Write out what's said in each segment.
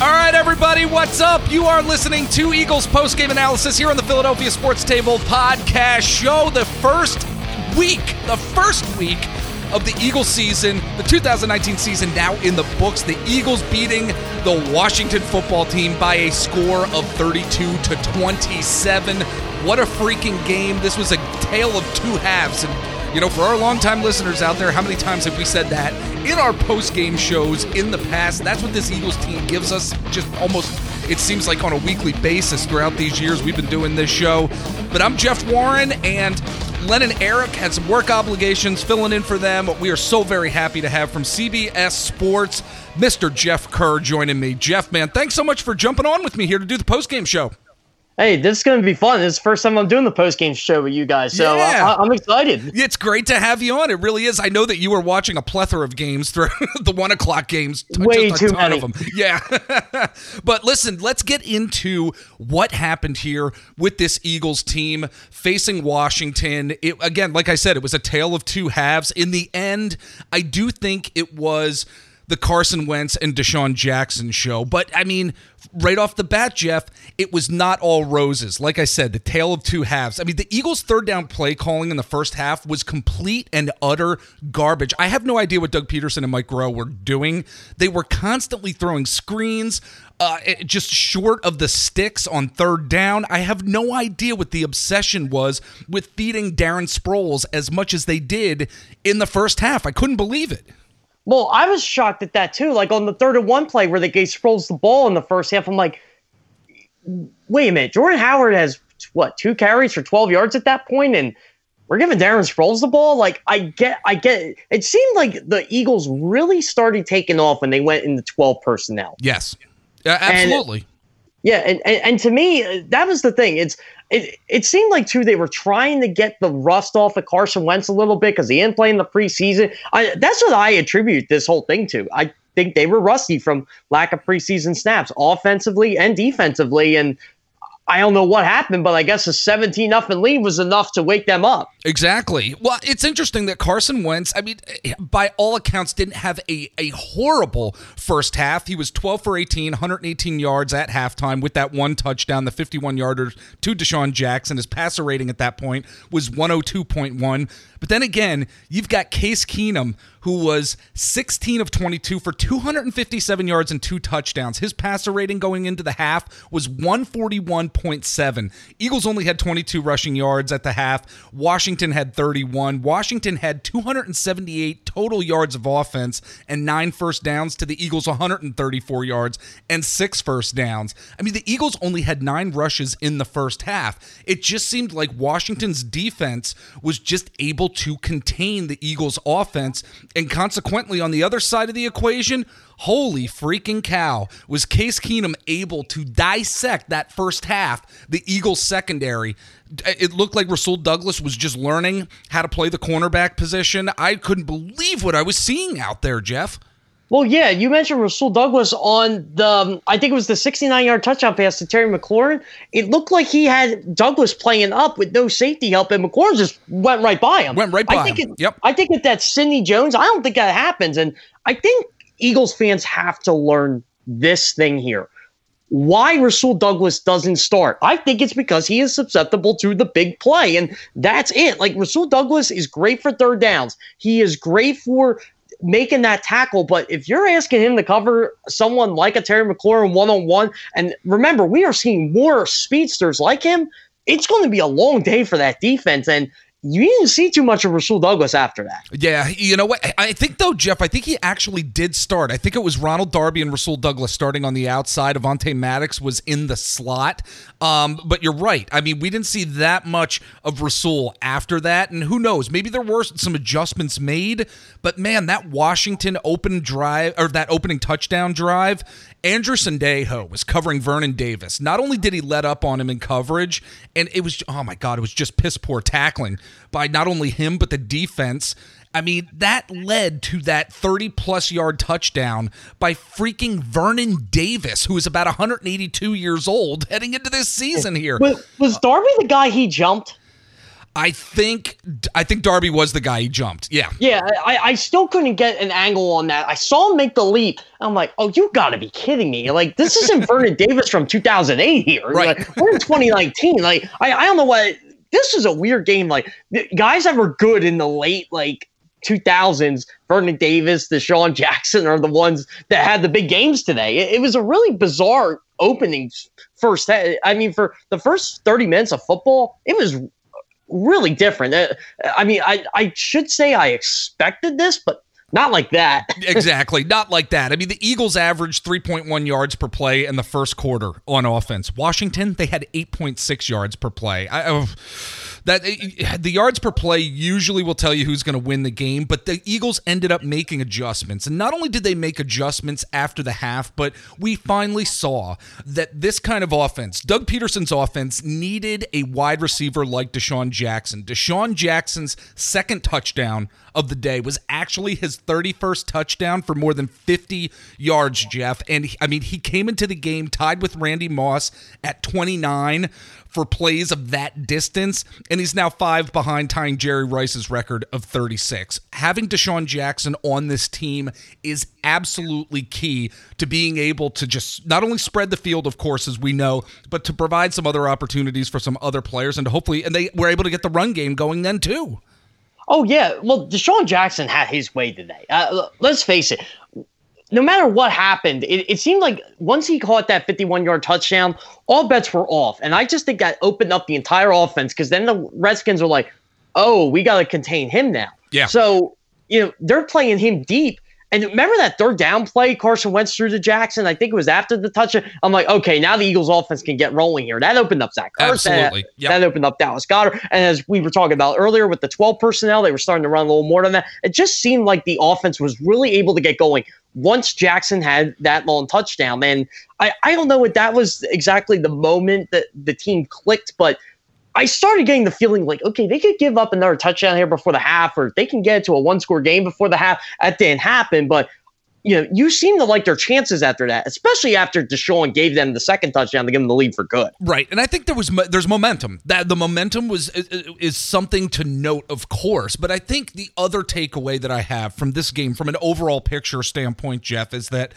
All right, everybody, what's up? You are listening to Eagles post-game analysis here on the Philadelphia Sports Table podcast show. The first week, the first week of the Eagles season, the 2019 season now in the books. The Eagles beating the Washington football team by a score of 32 to 27. What a freaking game. This was a tale of two halves and you know, for our longtime listeners out there, how many times have we said that in our post game shows in the past? That's what this Eagles team gives us just almost, it seems like on a weekly basis throughout these years we've been doing this show. But I'm Jeff Warren, and Len and Erik had some work obligations filling in for them. But we are so very happy to have from CBS Sports, Mr. Jeff Kerr joining me. Jeff, man, thanks so much for jumping on with me here to do the post game show. Hey, this is going to be fun. This is the first time I'm doing the post game show with you guys, so uh, Yeah. I, I'm excited. It's great to have you on. It really is. I know that you were watching a plethora of games through the one o'clock games. Way too many. of them. Yeah. but listen, let's get into what happened here with this Eagles team facing Washington. It, again, like I said, it was a tale of two halves. In the end, I do think it was the Carson Wentz and DeSean Jackson show. But I mean, right off the bat, Jeff, it was not all roses. Like I said, the tale of two halves. I mean, the Eagles' third down play calling in the first half was complete and utter garbage. I have no idea what Doug Pederson and Mike Groh were doing. They were constantly throwing screens. Uh, just short of the sticks on third down. I have no idea what the obsession was with feeding Darren Sproles as much as they did in the first half. I couldn't believe it. Well, I was shocked at that too. Like on the third and one play where they gave Sproles the ball in the first half, I'm like, wait a minute. Jordan Howard has what two carries for 12 yards at that point, and we're giving Darren Sproles the ball. Like I get, I get. It seemed like the Eagles really started taking off when they went into 12 personnel. Yes. Absolutely. Yeah, and, and and to me, that was the thing. It's it it seemed like too they were trying to get the rust off of Carson Wentz a little bit because he didn't play in the preseason. I, that's what I attribute this whole thing to. I think they were rusty from lack of preseason snaps, offensively and defensively, and I don't know what happened, but I guess a seventeen nothing lead was enough to wake them up. Exactly. Well, it's interesting that Carson Wentz, I mean, by all accounts, didn't have a, a horrible first half. He was 12 for 18, 118 yards at halftime with that one touchdown, the 51 yarder to DeSean Jackson. His passer rating at that point was 102.1. But then again, you've got Case Keenum, who was 16 of 22 for 257 yards and two touchdowns. His passer rating going into the half was 141.7. Eagles only had 22 rushing yards at the half. Washington had 31. Washington had 278 total yards of offense and nine first downs to the Eagles 134 yards and six first downs. I mean, the Eagles only had nine rushes in the first half. It just seemed like Washington's defense was just able to contain the Eagles' offense. And consequently, on the other side of the equation, holy freaking cow, was Case Keenum able to dissect that first half, the Eagles' secondary. It looked like Rasul Douglas was just learning how to play the cornerback position. I couldn't believe what I was seeing out there, Jeff. Well, yeah, you mentioned Rasul Douglas on the, um, I think it was the 69 yard touchdown pass to Terry McLaurin. It looked like he had Douglas playing up with no safety help, and McLaurin just went right by him. Went right by I think him. It, Yep. I think if that's Sidney Jones, I don't think that happens. And I think Eagles fans have to learn this thing here. Why Rasul Douglas doesn't start? I think it's because he is susceptible to the big play, and that's it. Like Rasul Douglas is great for third downs. He is great for making that tackle. But if you're asking him to cover someone like a Terry McLaurin one on one, and remember, we are seeing more speedsters like him, it's going to be a long day for that defense. And you didn't see too much of Rasul Douglas after that. Yeah, you know what? I think though, Jeff, I think he actually did start. I think it was Ronald Darby and Rasul Douglas starting on the outside. Avonte Maddox was in the slot. Um, but you're right. I mean, we didn't see that much of Rasul after that, and who knows? Maybe there were some adjustments made. But man, that Washington open drive or that opening touchdown drive, Andrew Sendejo was covering Vernon Davis. Not only did he let up on him in coverage, and it was oh my god, it was just piss poor tackling by not only him but the defense. I mean, that led to that 30 plus yard touchdown by freaking Vernon Davis, who is about 182 years old heading into this season oh, here. Was, was Darby the guy he jumped? I think I think Darby was the guy he jumped. Yeah. Yeah, I, I still couldn't get an angle on that. I saw him make the leap. I'm like, oh, you got to be kidding me! Like this isn't Vernon Davis from 2008 here. Right. Like, we're in 2019. Like I, I don't know what. This is a weird game. Like guys that were good in the late like 2000s, Vernon Davis, DeSean Jackson are the ones that had the big games today. It, it was a really bizarre opening first. I mean, for the first 30 minutes of football, it was really different. Uh, I mean, I, I should say I expected this, but not like that. exactly. Not like that. I mean, the Eagles averaged 3.1 yards per play in the first quarter on offense. Washington, they had 8.6 yards per play. I, that eh, eh, the yards per play usually will tell you who's going to win the game, but the Eagles ended up making adjustments. And not only did they make adjustments after the half, but we finally saw that this kind of offense, Doug Pederson's offense, needed a wide receiver like DeSean Jackson. DeSean Jackson's second touchdown of the day was actually his 31st touchdown for more than 50 yards, Jeff. And I mean, he came into the game tied with Randy Moss at 29 for plays of that distance, and he's now five behind tying Jerry Rice's record of 36. Having DeSean Jackson on this team is absolutely key to being able to just not only spread the field, of course, as we know, but to provide some other opportunities for some other players, and hopefully, and they were able to get the run game going then too. Oh yeah, well, DeSean Jackson had his way today. Uh, let's face it no matter what happened, it, it, seemed like once he caught that 51 yard touchdown, all bets were off. And I just think that opened up the entire offense because then the Redskins were like, oh, we got to contain him now. Yeah. So, you know, they're playing him deep. And remember that third down play Carson Wentz threw to Jackson? I think it was after the touchdown. I'm like, okay, now the Eagles offense can get rolling here. That opened up Zach Carson. Absolutely. Yep. That, opened up Dallas Goedert. And as we were talking about earlier with the 12 personnel, they were starting to run a little more than that. It just seemed like the offense was really able to get going once Jackson had that long touchdown. And I, I don't know if that was exactly the moment that the team clicked, but – I started getting the feeling like, okay, they could give up another touchdown here before the half, or they can get to a one score game before the half. That didn't happen, but you know, you seem to like their chances after that, especially after DeSean gave them the second touchdown to give them the lead for good. Right, and I think there was there's momentum. That the momentum was is something to note, of course. But I think the other takeaway that I have from this game, from an overall picture standpoint, Jeff, is that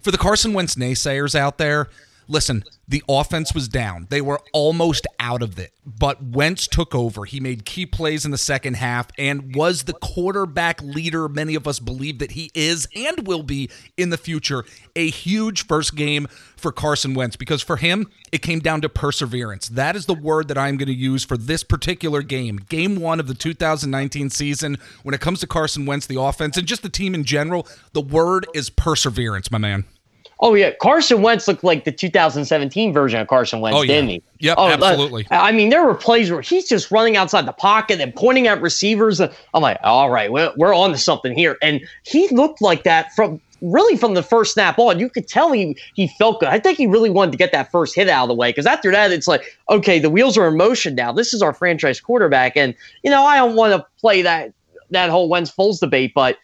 for the Carson Wentz naysayers out there, listen, the offense was down. They were almost out of it, but Wentz took over. He made key plays in the second half and was the quarterback leader many of us believe that he is and will be in the future. A huge first game for Carson Wentz because for him, it came down to perseverance. That is the word that I'm going to use for this particular game. Game one of the 2019 season. When it comes to Carson Wentz, the offense, and just the team in general, the word is perseverance, my man. Oh yeah, Carson Wentz looked like the 2017 version of Carson Wentz, oh, yeah. didn't he? Yep, oh, absolutely. I mean, there were plays where he's just running outside the pocket and pointing at receivers. I'm like, all right, we're, we're on to something here. And he looked like that from really from the first snap on. You could tell he he felt good. I think he really wanted to get that first hit out of the way because after that, it's like, okay, the wheels are in motion now. This is our franchise quarterback, and you know, I don't want to play that that whole Wentz Foles debate, but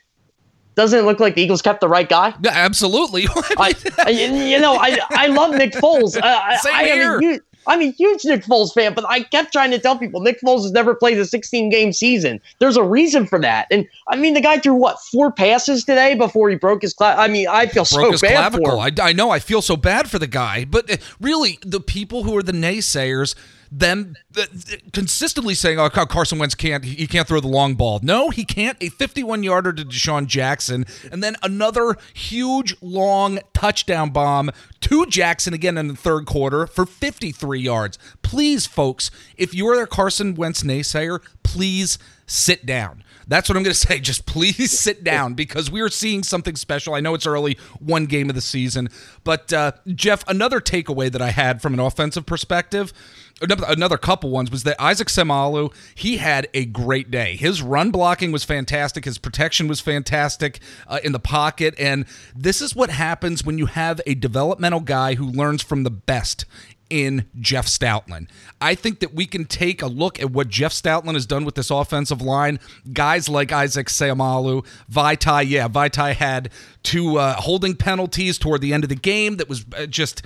doesn't it look like the Eagles kept the right guy? Yeah, absolutely. I, you know, I I love Nick Foles. Uh, Same I, here. I mean, you, I'm a huge Nick Foles fan, but I kept trying to tell people Nick Foles has never played a 16 game season. There's a reason for that. And I mean, the guy threw what four passes today before he broke his clav. I mean, I feel so bad clavicle. for him. I, I know. I feel so bad for the guy, but uh, really, the people who are the naysayers them th- th- consistently saying, "Oh, Carson Wentz can't he can't throw the long ball." No, he can't. A 51-yarder to DeSean Jackson, and then another huge long touchdown bomb to Jackson again in the third quarter for 53 yards. Please, folks, if you're a Carson Wentz naysayer, please sit down. That's what I'm going to say. Just please sit down because we are seeing something special. I know it's early, one game of the season, but uh, Jeff, another takeaway that I had from an offensive perspective another couple ones was that Isaac Seumalo, he had a great day. His run blocking was fantastic. His protection was fantastic uh, in the pocket. And this is what happens when you have a developmental guy who learns from the best in Jeff Stoutland. I think that we can take a look at what Jeff Stoutland has done with this offensive line. Guys like Isaac Seumalo, Vaitai, yeah, Vaitai had two uh, holding penalties toward the end of the game that was uh, just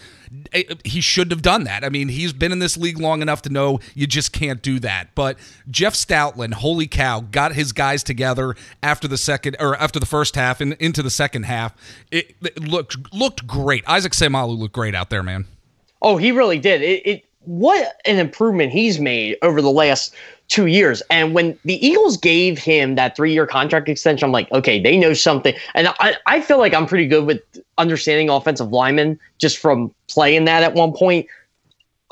uh, he shouldn't have done that. I mean, he's been in this league long enough to know you just can't do that. But Jeff Stoutland, holy cow, got his guys together after the second or after the first half and into the second half. It, it looked looked great. Isaac Seumalo looked great out there, man. Oh, he really did. It, it what an improvement he's made over the last two years. And when the Eagles gave him that three year contract extension, I'm like, okay, they know something. And I, I feel like I'm pretty good with understanding offensive linemen just from playing that at one point.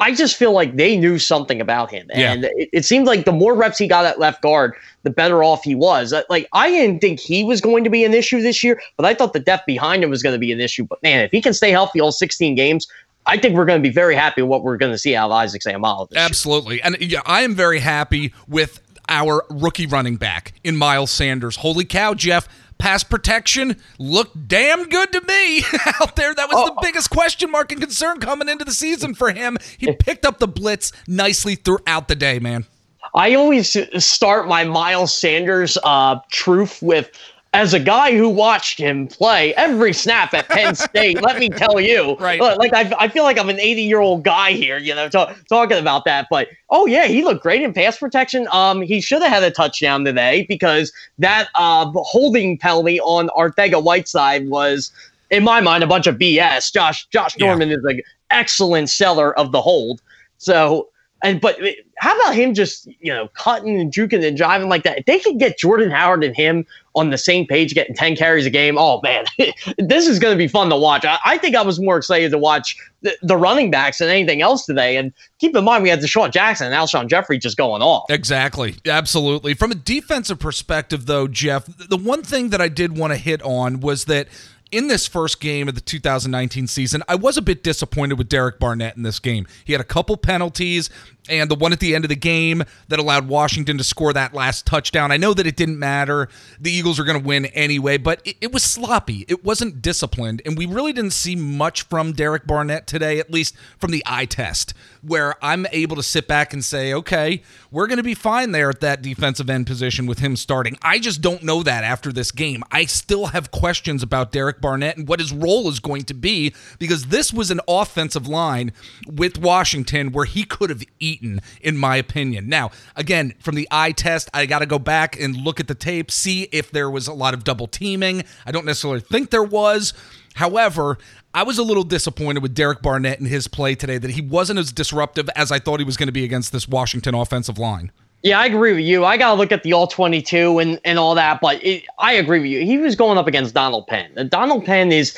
I just feel like they knew something about him. And yeah. it, it, seemed like the more reps he got at left guard, the better off he was. Uh, like, I didn't think he was going to be an issue this year, but I thought the depth behind him was going to be an issue. But man, if he can stay healthy all 16 games, I think we're going to be very happy with what we're going to see out of Isaac Seumalo. Absolutely. Year. And yeah, I am very happy with our rookie running back in Miles Sanders. Holy cow, Jeff. Pass protection looked damn good to me out there. That was oh. the biggest question mark and concern coming into the season for him. He picked up the blitz nicely throughout the day, man. I always start my Miles Sanders uh, truth with as a guy who watched him play every snap at Penn State, let me tell you, right? Like I, I feel like I'm an 80 year old guy here, you know, talking about that. But oh yeah, he looked great in pass protection. Um, he should have had a touchdown today because that uh holding penalty on Arcega Whiteside was, in my mind, a bunch of BS. Josh Josh Norman yeah. is an excellent seller of the hold. So and but how about him just you know cutting and juking and driving like that? If they could get Jordan Howard and him on the same page, getting ten carries a game, oh man, this is going to be fun to watch. I, I, think I was more excited to watch the, the, running backs than anything else today. And keep in mind we had DeSean Jackson and Alshon Jeffery just going off. Exactly, absolutely. From a defensive perspective, though, Jeff, the one thing that I did want to hit on was that in this first game of the 2019 season, I was a bit disappointed with Derek Barnett in this game. He had a couple penalties and the one at the end of the game that allowed Washington to score that last touchdown. I know that it didn't matter. The Eagles are going to win anyway, but it, it, was sloppy. It wasn't disciplined. And we really didn't see much from Derek Barnett today, at least from the eye test, where I'm able to sit back and say, okay, we're going to be fine there at that defensive end position with him starting. I just don't know that after this game. I still have questions about Derek Barnett and what his role is going to be because this was an offensive line with Washington where he could have eaten in my opinion. Now, again, from the eye test, I got to go back and look at the tape, see if there was a lot of double teaming. I don't necessarily think there was. However, I was a little disappointed with Derek Barnett and his play today that he wasn't as disruptive as I thought he was going to be against this Washington offensive line. Yeah, I agree with you. I got to look at the all 22 and, and all that, but it, I agree with you. He was going up against Donald Penn. And Donald Penn is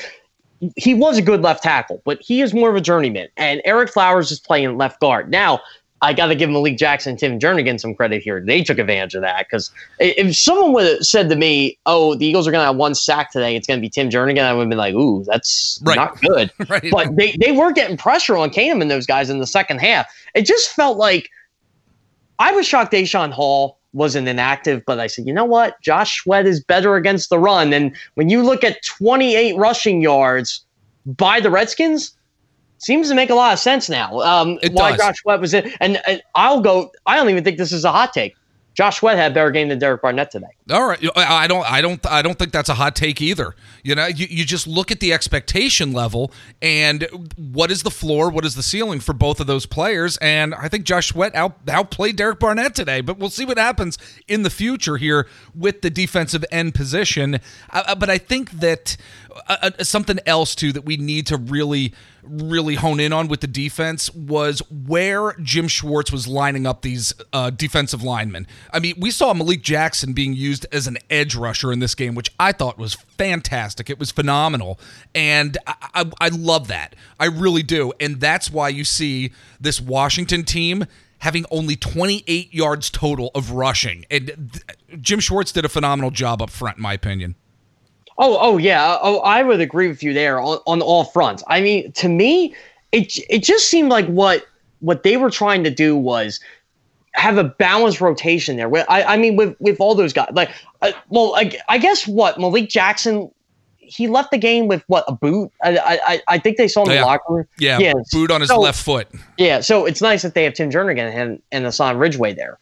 he was a good left tackle, but he is more of a journeyman. And Ereck Flowers is playing left guard. Now, I got to give Malik Jackson, Tim Jernigan some credit here. They took advantage of that because if someone would have said to me, "Oh, the Eagles are going to have one sack today," it's going to be Tim Jernigan, I would have been like, "Ooh, that's right. not good." right. But they they were getting pressure on Keenum and those guys in the second half. It just felt like I was shocked. Daeshon Hall wasn't inactive, but I said, you know what? Josh Sweat is better against the run. And when you look at 28 rushing yards by the Redskins, seems to make a lot of sense now. Um, it why does. Josh Sweat was it? and, and I'll go. I don't even think this is a hot take. Josh Sweat had a better game than Derek Barnett today. All right, I don't, I don't, I don't think that's a hot take either. You know, you, you just look at the expectation level and what is the floor, what is the ceiling for both of those players, and I think Josh Sweat out outplayed Derek Barnett today. But we'll see what happens in the future here with the defensive end position. Uh, but I think that uh, uh, something else too that we need to really really hone in on with the defense was where Jim Schwartz was lining up these uh, defensive linemen. I mean, we saw Malik Jackson being used as an edge rusher in this game, which I thought was fantastic. It was phenomenal, and I, I, I love that. I really do, and that's why you see this Washington team having only 28 yards total of rushing. And th- Jim Schwartz did a phenomenal job up front, in my opinion. Oh, oh yeah. Oh, I would agree with you there on, on all fronts. I mean, to me, it it just seemed like what what they were trying to do was have a balanced rotation there. I, I mean, with with all those guys, like, uh, well, I, I guess what Malik Jackson, he left the game with what a boot. I I, I think they saw in the yeah. locker room. Yeah, yeah, boot on his so, left foot. Yeah, so it's nice that they have Tim Jernigan and and Hassan Ridgeway there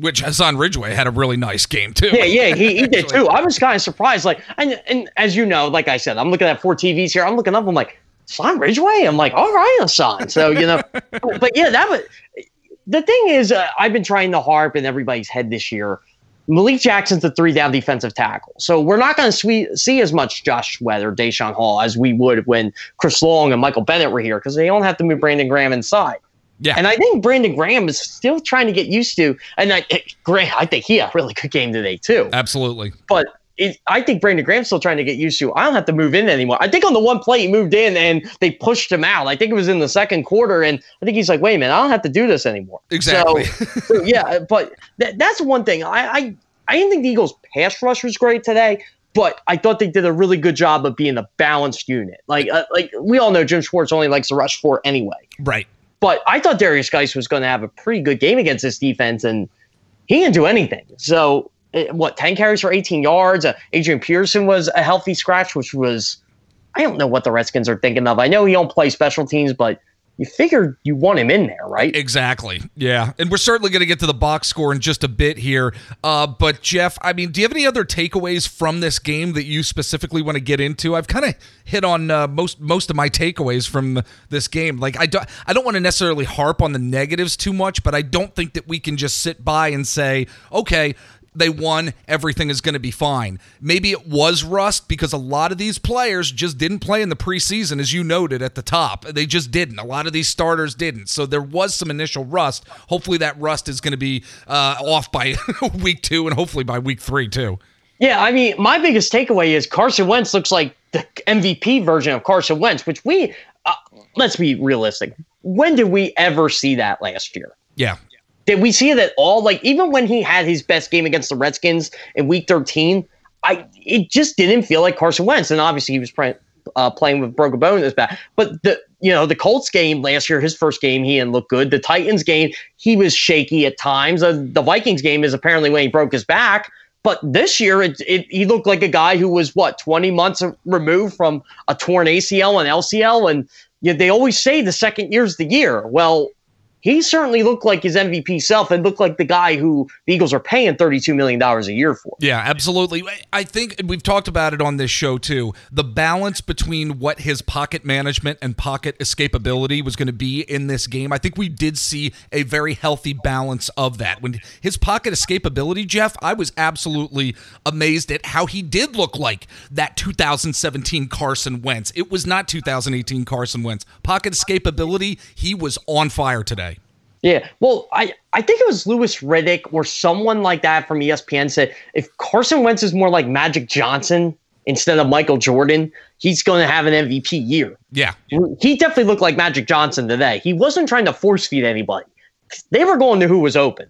which Hassan Ridgeway had a really nice game too. Yeah, yeah, he, he did too. I was kind of surprised. Like, and and as you know, like I said, I'm looking at four TVs here. I'm looking up. I'm like, Hassan Ridgeway. I'm like, all right, Hassan. So you know, but, yeah, that was the thing. Is uh, I've been trying to harp in everybody's head this year. Malik Jackson's the three down defensive tackle. So we're not going to see as much Josh Sweat or Daeshon Hall as we would when Chris Long and Michael Bennett were here because they don't have to move Brandon Graham inside. Yeah. And I think Brandon Graham is still trying to get used to, and I, Graham, I think he had a really good game today too. Absolutely. But it, I think Brandon Graham's still trying to get used to. I don't have to move in anymore. I think on the one play he moved in and they pushed him out. I think it was in the second quarter, and I think he's like, "Wait a minute, I don't have to do this anymore." Exactly. So, so yeah, but th- that's one thing. I, I I didn't think the Eagles' pass rush was great today, but I thought they did a really good job of being a balanced unit. Like uh, like we all know, Jim Schwartz only likes to rush four anyway. Right. But I thought Darius Guice was going to have a pretty good game against this defense, and he didn't do anything. So, what, 10 carries for 18 yards? Uh, Adrian Peterson was a healthy scratch, which was, I don't know what the Redskins are thinking of. I know he don't play special teams, but you figure you want him in there, right? Exactly. Yeah. And we're certainly going to get to the box score in just a bit here. Uh, but, Jeff, I mean, do you have any other takeaways from this game that you specifically want to get into? I've kind of hit on uh, most most of my takeaways from this game. Like, I don't, I don't want to necessarily harp on the negatives too much, but I don't think that we can just sit by and say, okay, they won, everything is going to be fine. Maybe it was rust because a lot of these players just didn't play in the preseason, as you noted at the top. They just didn't. A lot of these starters didn't. So there was some initial rust. Hopefully, that rust is going to be uh, off by week two and hopefully by week three, too. Yeah, I mean, my biggest takeaway is Carson Wentz looks like the MVP version of Carson Wentz, which we, uh, let's be realistic. When did we ever see that last year? Yeah. Did we see it at all? Like even when he had his best game against the Redskins in Week 13, I it just didn't feel like Carson Wentz, and obviously he was playing uh, playing with broken bone in this bad. But the you know the Colts game last year, his first game, he didn't look good. The Titans game, he was shaky at times. Uh, the Vikings game is apparently when he broke his back. But this year, it, it, he looked like a guy who was what 20 months removed from a torn ACL and LCL, and you know, they always say the second year's the year. Well, he certainly looked like his MVP self and looked like the guy who the Eagles are paying $32 million a year for. Yeah, absolutely. I think we've talked about it on this show too. The balance between what his pocket management and pocket escapability was going to be in this game. I think we did see a very healthy balance of that. When his pocket escapability, Jeff, I was absolutely amazed at how he did look like that 2017 Carson Wentz. It was not 2018 Carson Wentz. Pocket escapability, he was on fire today. Yeah, well, I, I think it was Louis Riddick or someone like that from ESPN said if Carson Wentz is more like Magic Johnson instead of Michael Jordan, he's going to have an MVP year. Yeah, he definitely looked like Magic Johnson today. He wasn't trying to force feed anybody. They were going to who was open.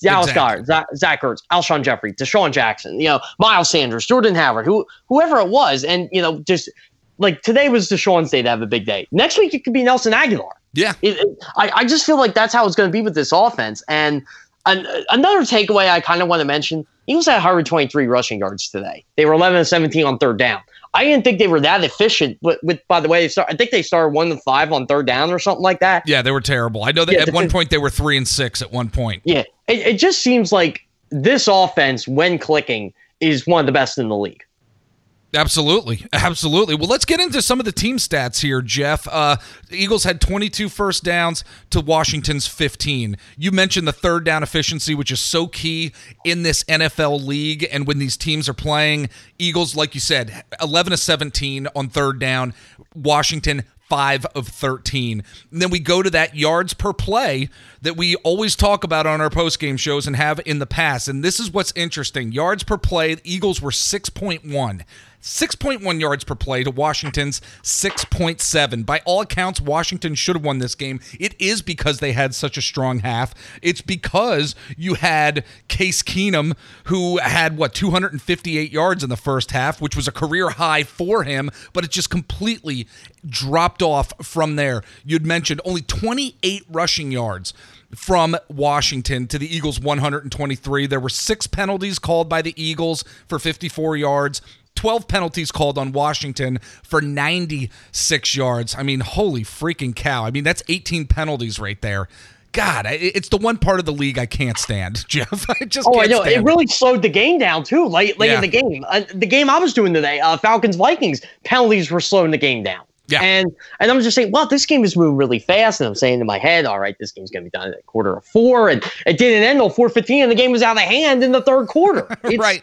Dallas exactly. Goedert, Zach, Zach Ertz, Alshon Jeffery, DeSean Jackson, you know, Miles Sanders, Jordan Howard, who whoever it was, and you know, just like today was DeSean's day to have a big day. Next week it could be Nelson Agholor. Yeah. It, it, I, I just feel like that's how it's going to be with this offense. And an, another takeaway I kind of want to mention Eagles had 123 rushing yards today. They were 11 and 17 on third down. I didn't think they were that efficient. With, with by the way, start, I think they started one to five on third down or something like that. Yeah, they were terrible. I know that yeah, at one point they were three and six at one point. Yeah, it, it just seems like this offense, when clicking, is one of the best in the league. Absolutely. Absolutely. Well, let's get into some of the team stats here, Jeff. Uh, Eagles had 22 first downs to Washington's 15. You mentioned the third down efficiency, which is so key in this NFL league. And when these teams are playing, Eagles, like you said, 11 to 17 on third down. Washington, five of 13. And then we go to that yards per play that we always talk about on our post game shows and have in the past. And this is what's interesting yards per play, Eagles were 6.1. 6.1 yards per play to Washington's 6.7. By all accounts, Washington should have won this game. It is because they had such a strong half. It's because you had Case Keenum, who had, what, 258 yards in the first half, which was a career high for him, but it just completely dropped off from there. You'd mentioned only 28 rushing yards from Washington to the Eagles 123. There were six penalties called by the Eagles for 54 yards. 12 penalties called on Washington for 96 yards. I mean, holy freaking cow. I mean, that's 18 penalties right there. God, it's the one part of the league I can't stand, Jeff. I just oh, I know it really slowed the game down too. Late, late yeah. in the game, uh, the game I was doing today, uh, Falcons Vikings penalties were slowing the game down. Yeah. And and I'm just saying, well, this game is moving really fast. And I'm saying in my head, all right, this game's gonna be done at quarter of four. And it didn't end until 415, and the game was out of hand in the third quarter. It's, right.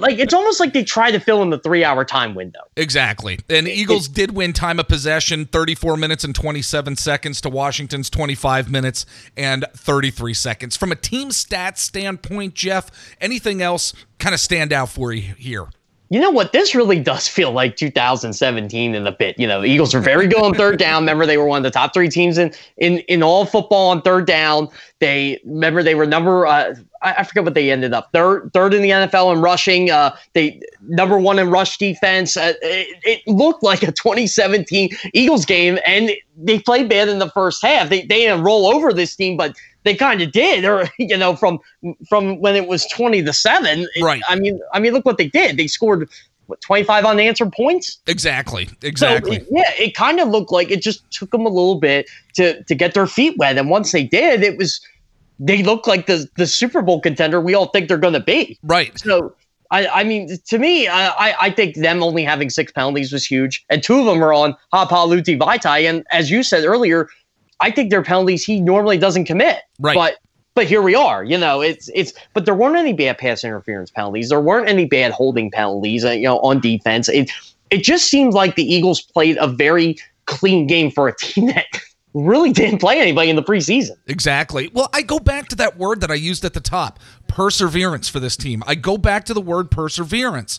like it's almost like they try to fill in the three hour time window. Exactly. And Eagles did win time of possession, 34 minutes and 27 seconds to Washington's 25 minutes and 33 seconds. From a team stats standpoint, Jeff, anything else kind of stand out for you here? You know what? This really does feel like 2017 in the bit. You know, the Eagles are very good on third down. Remember, they were one of the top three teams in in in all football on third down. They remember they were number uh, I, I forget what they ended up third third in the NFL in rushing. Uh, they number one in rush defense. Uh, it, it, looked like a 2017 Eagles game, and they played bad in the first half. They they didn't roll over this team, but they kind of did, or you know, from from when it was twenty to seven. Right. I mean, I mean, look what they did. They scored what 25 unanswered points exactly exactly so, yeah it kind of looked like it just took them a little bit to to get their feet wet and once they did it was they look like the the super bowl contender we all think they're going to be right so I, I mean, to me, I, I think them only having six penalties was huge, and two of them are on Halapoulivaati Vaitai. And as you said earlier, I think they're penalties he normally doesn't commit. Right. But but here we are. You know, it's it's. But there weren't any bad pass interference penalties. There weren't any bad holding penalties. Uh, you know, on defense, it it just seems like the Eagles played a very clean game for a team that really didn't play anybody in the preseason. Exactly. Well, I go back to that word that I used at the top perseverance for this team. I go back to the word perseverance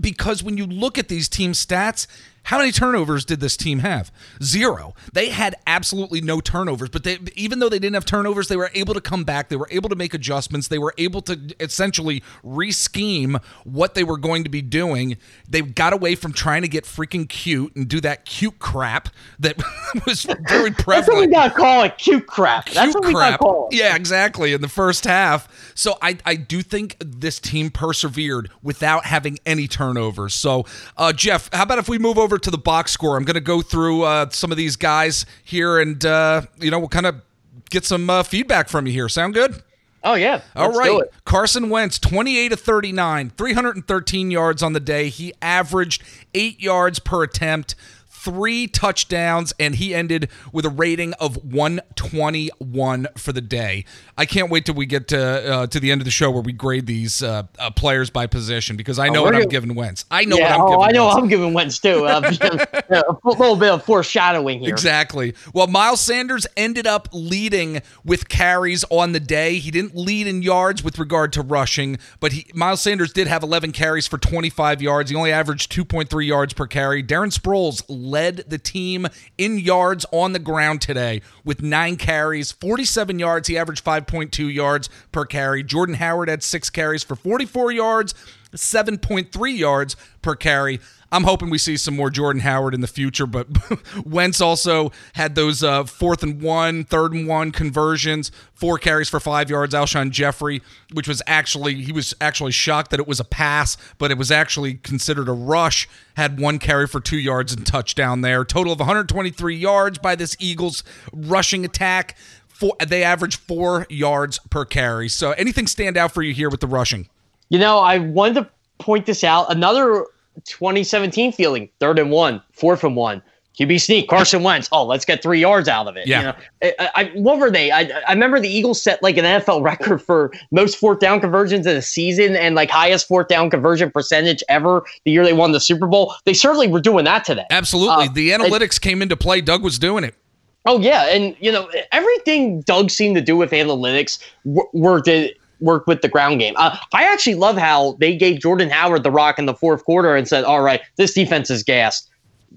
because when you look at these team stats, how many turnovers did this team have? Zero. They had absolutely no turnovers, but they, even though they didn't have turnovers, they were able to come back. They were able to make adjustments. They were able to essentially re-scheme what they were going to be doing. They got away from trying to get freaking cute and do that cute crap that was very prevalent. That's what we got to call it, cute crap. Cute That's what crap. we got to call it. Yeah, exactly. In the first half. So I, I do think this team persevered without having any turnovers. So, uh, Jeff, how about if we move over over to the box score. I'm going to go through uh, some of these guys here, and uh, you know we'll kind of get some uh, feedback from you here. Sound good? Oh yeah. All right. Carson Wentz, 28 to 39, 313 yards on the day. He averaged eight yards per attempt three touchdowns, and he ended with a rating of 121 for the day. I can't wait till we get to uh, to the end of the show where we grade these uh, uh, players by position because I oh, know oh, what I'm giving Wentz. I know yeah, what I'm oh, giving. I know Wentz. I'm giving Wentz too. Uh, a little bit of foreshadowing here. Exactly. Well, Miles Sanders ended up leading with carries on the day. He didn't lead in yards with regard to rushing, but he, Miles Sanders did have 11 carries for 25 yards. He only averaged 2.3 yards per carry. Darren Sproles led the team in yards on the ground today with nine carries, 47 yards. He averaged 5.2 yards per carry. Jordan Howard had six carries for 44 yards, 7.3 yards per carry. I'm hoping we see some more Jordan Howard in the future, but Wentz also had those uh, fourth and one, third and one conversions, four carries for five yards. Alshon Jeffery, which was actually he was actually shocked that it was a pass, but it was actually considered a rush. Had one carry for two yards and touchdown there. Total of 123 yards by this Eagles rushing attack. Four, they average four yards per carry. So anything stand out for you here with the rushing? You know, I wanted to point this out. Another 2017 feeling, third and one, fourth and one. QB sneak, Carson Wentz. Oh, let's get three yards out of it. Yeah. You know, I, I, what were they? I, I remember the Eagles set like an NFL record for most fourth down conversions in a season and like highest fourth down conversion percentage ever the year they won the Super Bowl. They certainly were doing that today. Absolutely. Uh, the analytics came into play. Doug was doing it. Oh yeah, and you know everything Doug seemed to do with analytics w- worked it worked with the ground game. Uh, I actually love how they gave Jordan Howard the rock in the fourth quarter and said, "All right, this defense is gassed.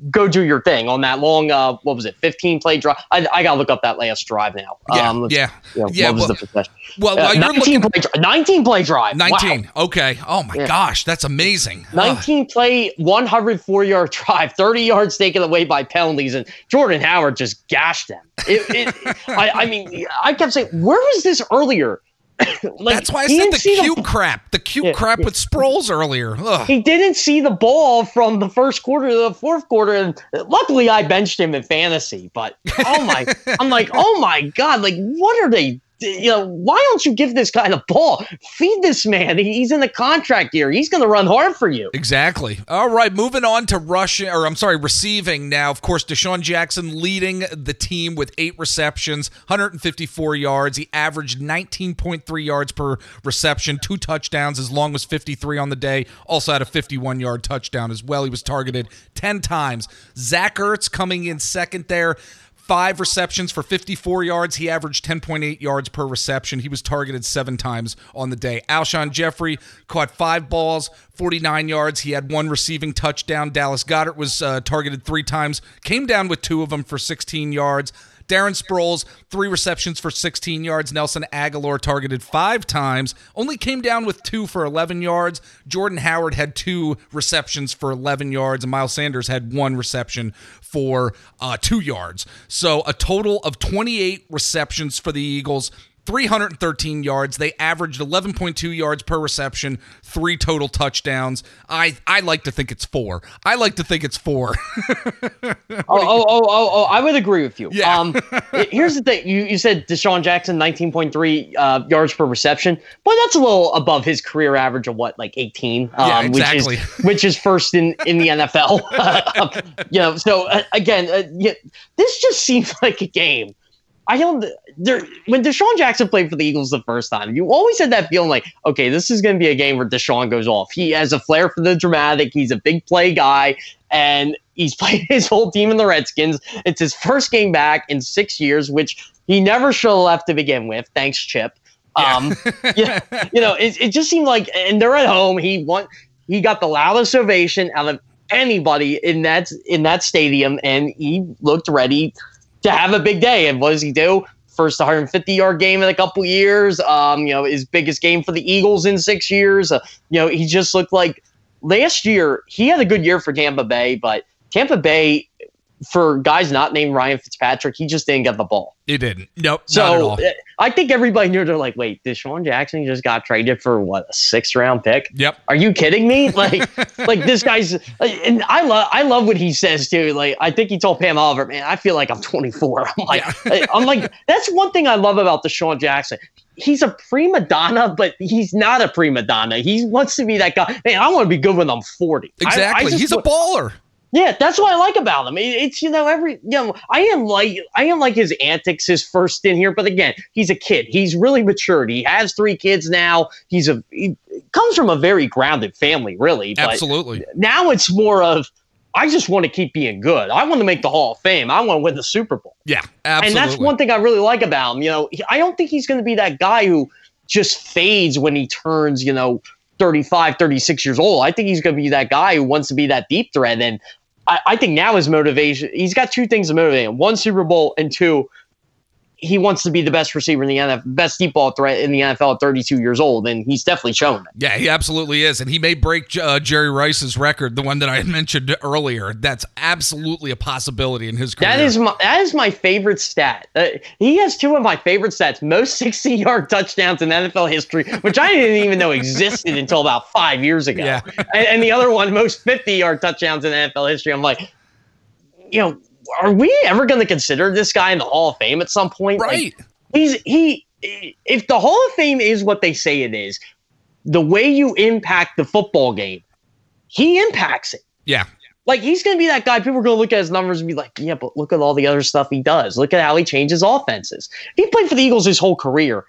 Go do your thing on that long. Uh, what was it? Fifteen play drive. I, I gotta look up that last drive now. Yeah, um, yeah, you know, yeah. What was well, the possession? well, Uh, 19 looking, play, dri- 19 play drive. Wow. 19. Okay. Oh my Yeah. gosh, that's amazing. Ugh. 19 play, 104 yard drive, 30 yards taken away by penalties, and Jordan Howard just gashed them. It, it, I, I mean, I kept saying, where was this earlier? like, That's why I said the cute crap. The cute Yeah, crap yeah. with Sproles earlier. Ugh. He didn't see the ball from the first quarter to the fourth quarter, and luckily I benched him in fantasy. But oh my, I'm like, oh my god, like what are they? You know, why don't you give this guy the ball? Feed this man. He's in the contract year. He's going to run hard for you. Exactly. All right, moving on to rushing, or I'm sorry, receiving now. Of course, DeSean Jackson leading the team with eight receptions, 154 yards. He averaged 19.3 yards per reception, two touchdowns, as long as 53 on the day. Also had a 51 yard touchdown as well. He was targeted 10 times. Zach Ertz coming in second there. Five receptions for 54 yards. He averaged 10.8 yards per reception. He was targeted seven times on the day. Alshon Jeffery caught five balls, 49 yards. He had one receiving touchdown. Dallas Goedert was uh, targeted three times, came down with two of them for 16 yards. Darren Sproles, three receptions for 16 yards. Nelson Agholor targeted five times, only came down with two for 11 yards. Jordan Howard had two receptions for 11 yards, and Miles Sanders had one reception for uh, two yards. So a total of 28 receptions for the Eagles. 313 yards. They averaged 11.2 yards per reception, three total touchdowns. I I like to think it's four. I like to think it's four. Oh, oh, oh, oh, oh, I would agree with you. Yeah. Um, here's the thing. You, you said DeSean Jackson, 19.3 uh, yards per reception. Boy, that's a little above his career average of what, like 18? Yeah, um, exactly. Which is, which is first in, in the NFL. you know, so uh, again, uh, yeah, this just seems like a game. I don't. There, when DeSean Jackson played for the Eagles the first time, you always had that feeling like, okay, this is going to be a game where DeSean goes off. He has a flair for the dramatic. He's a big play guy, and he's played his whole team in the Redskins. It's his first game back in six years, which he never should have left to begin with. Thanks, Chip. Um, yeah, you know, it, it just seemed like, and they're at home. He won. He got the loudest ovation out of anybody in that in that stadium, and he looked ready to have a big day. And what does he do? First 150 yard game in a couple years. Um, you know, his biggest game for the Eagles in six years. Uh, you know, he just looked like last year he had a good year for Tampa Bay, but Tampa Bay for guys not named Ryan Fitzpatrick, he just didn't get the ball. He didn't. Nope. not at So all. uh, I think everybody knew they're like, wait, DeSean Jackson just got traded for what a sixth round pick? Yep. Are you kidding me? Like, like this guy's, and I love, I love what he says too. Like, I think he told Pam Oliver, man, I feel like I'm 24. I'm like, I'm like, that's one thing I love about DeSean Jackson. He's a prima donna, but he's not a prima donna. He wants to be that guy. Man, I want to be good when I'm 40. I- I Exactly. just He's a baller. Yeah, that's what I like about him. It's you know every you know I am like I am like his antics his first stint here, but again he's a kid. He's really matured. He has three kids now. He's a he comes from a very grounded family, really. Absolutely. now it's more of I just want to keep being good. I want to make the Hall of Fame. I want to win the Super Bowl. Yeah. Absolutely. And that's one thing I really like about him. You know, I don't think he's going to be that guy who just fades when he turns, you know, 35, 36 years old. I think he's going to be that guy who wants to be that deep threat. And I, I think now his motivation, he's got two things to motivate him. One, Super Bowl, and two, he wants to be the best receiver in the NFL, best deep ball threat in the NFL at 32 years old. And he's definitely shown it. Yeah, he absolutely is, and he may break uh, Jerry Rice's record, the one that I mentioned earlier. That's absolutely a possibility in his career. That is my that is my favorite stat. Uh, he has two of my favorite stats: most 60-yard touchdowns in NFL history, which I didn't even know existed until about five years ago. Yeah. and, and the other one, most 50-yard touchdowns in NFL history. I'm like, you know, are we ever going to consider this guy in the Hall of Fame at some point? Like, right. he's he. If the Hall of Fame is what they say it is, the way you impact the football game, he impacts it. Yeah. Like he's going to be that guy. People are going to look at his numbers and be like, "Yeah, but look at all the other stuff he does. Look at how he changes offenses. If he played for the Eagles his whole career,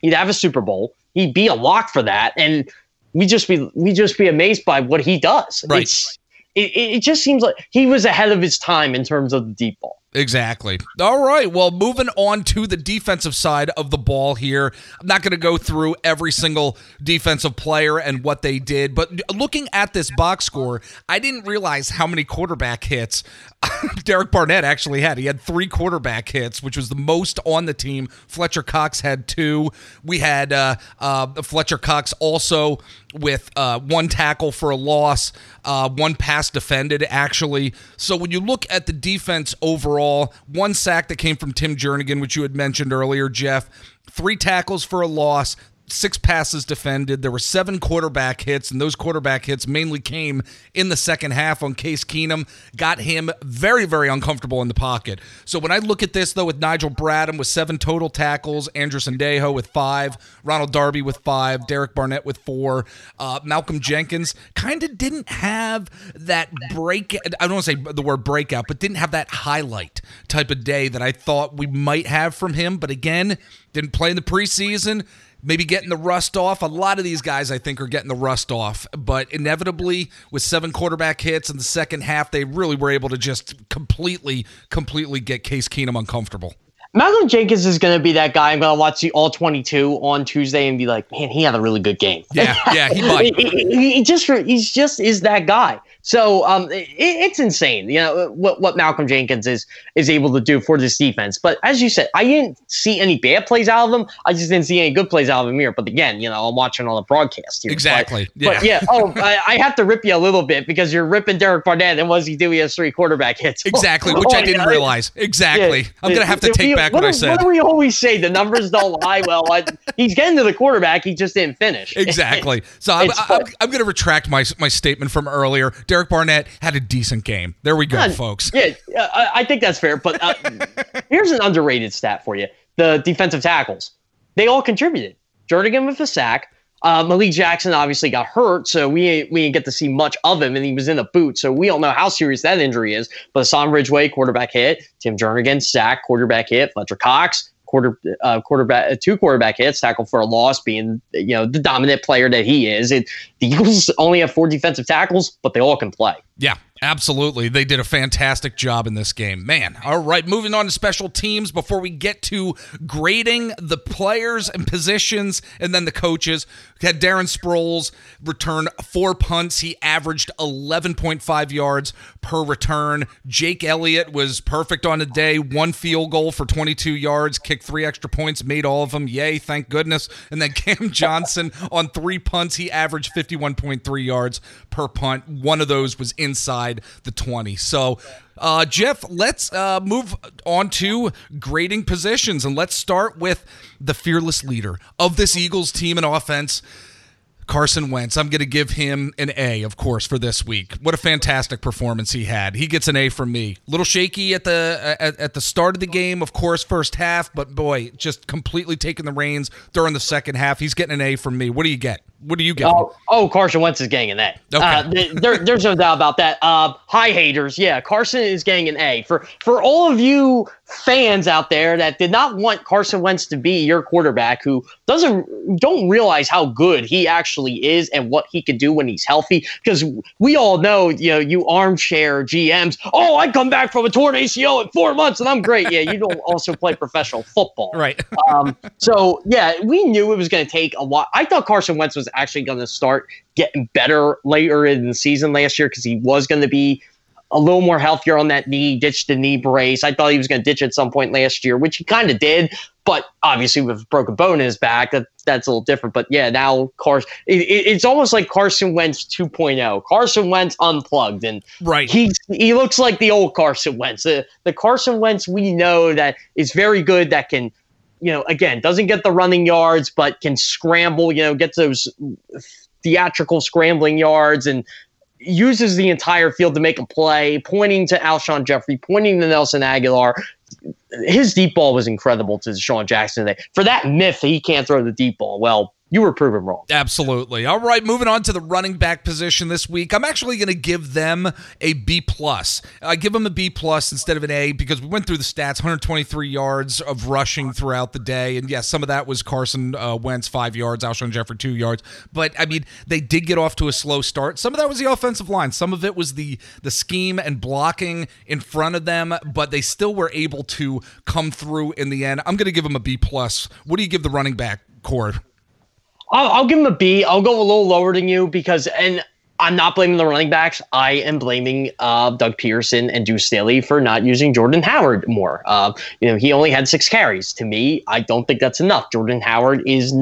he'd have a Super Bowl. He'd be a lock for that, and we just be we just be amazed by what he does. Right. It's, it, it just seems like he was ahead of his time in terms of the deep ball. Exactly. All right. Well, moving on to the defensive side of the ball here. I'm not going to go through every single defensive player and what they did, but looking at this box score, I didn't realize how many quarterback hits Derek Barnett actually had. He had three quarterback hits, which was the most on the team. Fletcher Cox had two. We had uh, uh, Fletcher Cox also with uh, one tackle for a loss, uh, one pass defended, actually. So when you look at the defense overall, one sack that came from Tim Jernigan, which you had mentioned earlier, Jeff, three tackles for a loss, six passes defended. There were seven quarterback hits, and those quarterback hits mainly came in the second half on Case Keenum. Got him very, very uncomfortable in the pocket. So when I look at this, though, with Nigel Bradham with seven total tackles, Andrew Sendejo with five, Ronald Darby with five, Derek Barnett with four, uh, Malcolm Jenkins kind of didn't have that break. I don't want to say the word breakout, but didn't have that highlight type of day that I thought we might have from him. But again, didn't play in the preseason maybe getting the rust off. A lot of these guys, I think, are getting the rust off. But inevitably, with seven quarterback hits in the second half, they really were able to just completely, completely get Case Keenum uncomfortable. Malcolm Jenkins is going to be that guy. I'm going to watch the all 22 on Tuesday and be like, man, he had a really good game. Yeah, yeah, he might. he, he just he's just is that guy. So um, it, it's insane, you know, what, what Malcolm Jenkins is is able to do for this defense. But as you said, I didn't see any bad plays out of him. I just didn't see any good plays out of him here. But again, you know, I'm watching all the broadcast here. Exactly. But yeah. But yeah oh, I, I, have to rip you a little bit because you're ripping Derek Barnett, and what does he do? He has three quarterback hits. Exactly, which oh, I didn't yeah. realize. Exactly. Yeah. I'm gonna have to take back what, what I said. What do we always say? The numbers don't lie. Well, I, he's getting to the quarterback. He just didn't finish. Exactly. So I'm, I'm, I'm going to retract my my statement from earlier. Derek Barnett had a decent game. There we go, yeah, folks. Yeah, I, I, think that's fair. But uh, here's an underrated stat for you: the defensive tackles. They all contributed. Jernigan with a sack. Uh, Malik Jackson obviously got hurt, so we we didn't get to see much of him, and he was in a boot, so we don't know how serious that injury is. But Hassan Ridgeway, quarterback hit. Tim Jernigan, sack, quarterback hit. Fletcher Cox, quarter uh, quarterback two quarterback hits, tackle for a loss, being you know the dominant player that he is. It, the Eagles only have four defensive tackles, but they all can play. Yeah, Absolutely. They did a fantastic job in this game. Man. All right, moving on to special teams before we get to grading the players and positions and then the coaches. Had Darren Sproles return four punts. He averaged 11.5 yards per return. Jake Elliott was perfect on the day. One field goal for 22 yards, kicked three extra points, made all of them. Yay, thank goodness. And then Cam Johnson on three punts, he averaged 51.3 yards per punt. One of those was inside the 20. So, uh, Jeff, let's uh, move on to grading positions and let's start with the fearless leader of this Eagles team and offense. Carson Wentz. I'm going to give him an A, of course, for this week. What a fantastic performance he had. He gets an A from me. A little shaky at the at, at, the start of the game, of course, first half, but boy, just completely taking the reins during the second half. He's getting an A from me. What do you get? What do you get? Oh, oh, Carson Wentz is getting an A. Okay. Uh, there, there's no doubt about that. Uh, hi, haters. Yeah, Carson is getting an A. For for all of you fans out there that did not want Carson Wentz to be your quarterback, who doesn't don't realize how good he actually is and what he can do when he's healthy, because we all know, you know, you armchair GMs. Oh, I come back from a torn ACL in four months and I'm great. Yeah, you don't also play professional football, right? um, so yeah, we knew it was going to take a lot I thought Carson Wentz was actually going to start getting better later in the season last year because he was going to be a little more healthier on that knee, ditched the knee brace. I thought he was going to ditch at some point last year, which he kind of did. But obviously, with a broken bone in his back, that, that's a little different. But yeah, now Carson, it, it's almost like Carson Wentz 2.0. Carson Wentz unplugged, and right, he he looks like the old Carson Wentz, the the Carson Wentz we know that is very good, that can you know, again, doesn't get the running yards, but can scramble, you know, get those theatrical scrambling yards and uses the entire field to make a play, pointing to Alshon Jeffery, pointing to Nelson Agholor. his deep ball was incredible to DeSean Jackson today. For that myth he can't throw the deep ball, well, you were proven wrong. Absolutely. All right, moving on to the running back position this week. I'm actually going to give them a B plus. I give them a B plus instead of an A because we went through the stats: 123 yards of rushing throughout the day, and yes, some of that was Carson uh, Wentz five yards, Alshon Jeffery two yards. But I mean, they did get off to a slow start. Some of that was the offensive line. Some of it was the the scheme and blocking in front of them, but they still were able to come through in the end. I'm going to give them a B plus. What do you give the running back corps? I'll, I'll give him a B. I'll go a little lower than you because, and I'm not blaming the running backs. I am blaming uh, Doug Pederson and Deuce Staley for not using Jordan Howard more. Uh, you know, he only had six carries. To me, I don't think that's enough. Jordan Howard is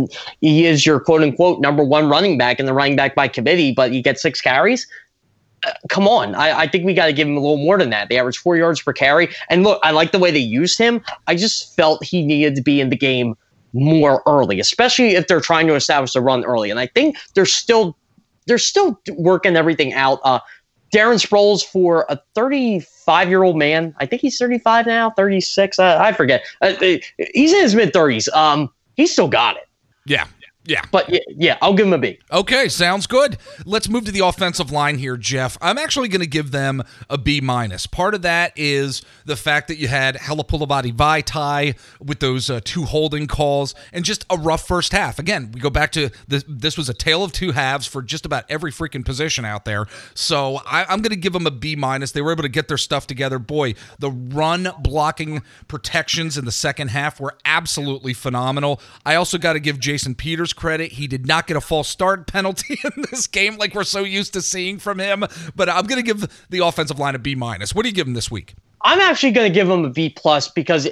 he is your quote unquote number one running back in the running back by committee, but you get six carries. Uh, come on, I, I think we got to give him a little more than that. They average four yards per carry, and look, I like the way they used him. I just felt he needed to be in the game more early, especially if they're trying to establish the run early. And I think they're still they're still working everything out. Uh, Darren Sproles for a 35 year old man. I think he's 35 now, 36. Uh, I forget. Uh, he's in his mid 30s. Um, he's still got it. Yeah, yeah. But yeah, yeah, I'll give them a B. Okay, sounds good. Let's move to the offensive line here, Jeff. I'm actually going to give them a B minus. Part of that is the fact that you had Halapoulivaati Vaitai with those uh, two holding calls and just a rough first half. Again, we go back to this. This was a tale of two halves for just about every freaking position out there. So I, I'm going to give them a B minus. They were able to get their stuff together. Boy, the run blocking protections in the second half were absolutely phenomenal. I also got to give Jason Peters credit. He did not get a false start penalty in this game like we're so used to seeing from him. But I'm going to give the offensive line a B minus. What do you give him this week? I'm actually going to give him a B plus because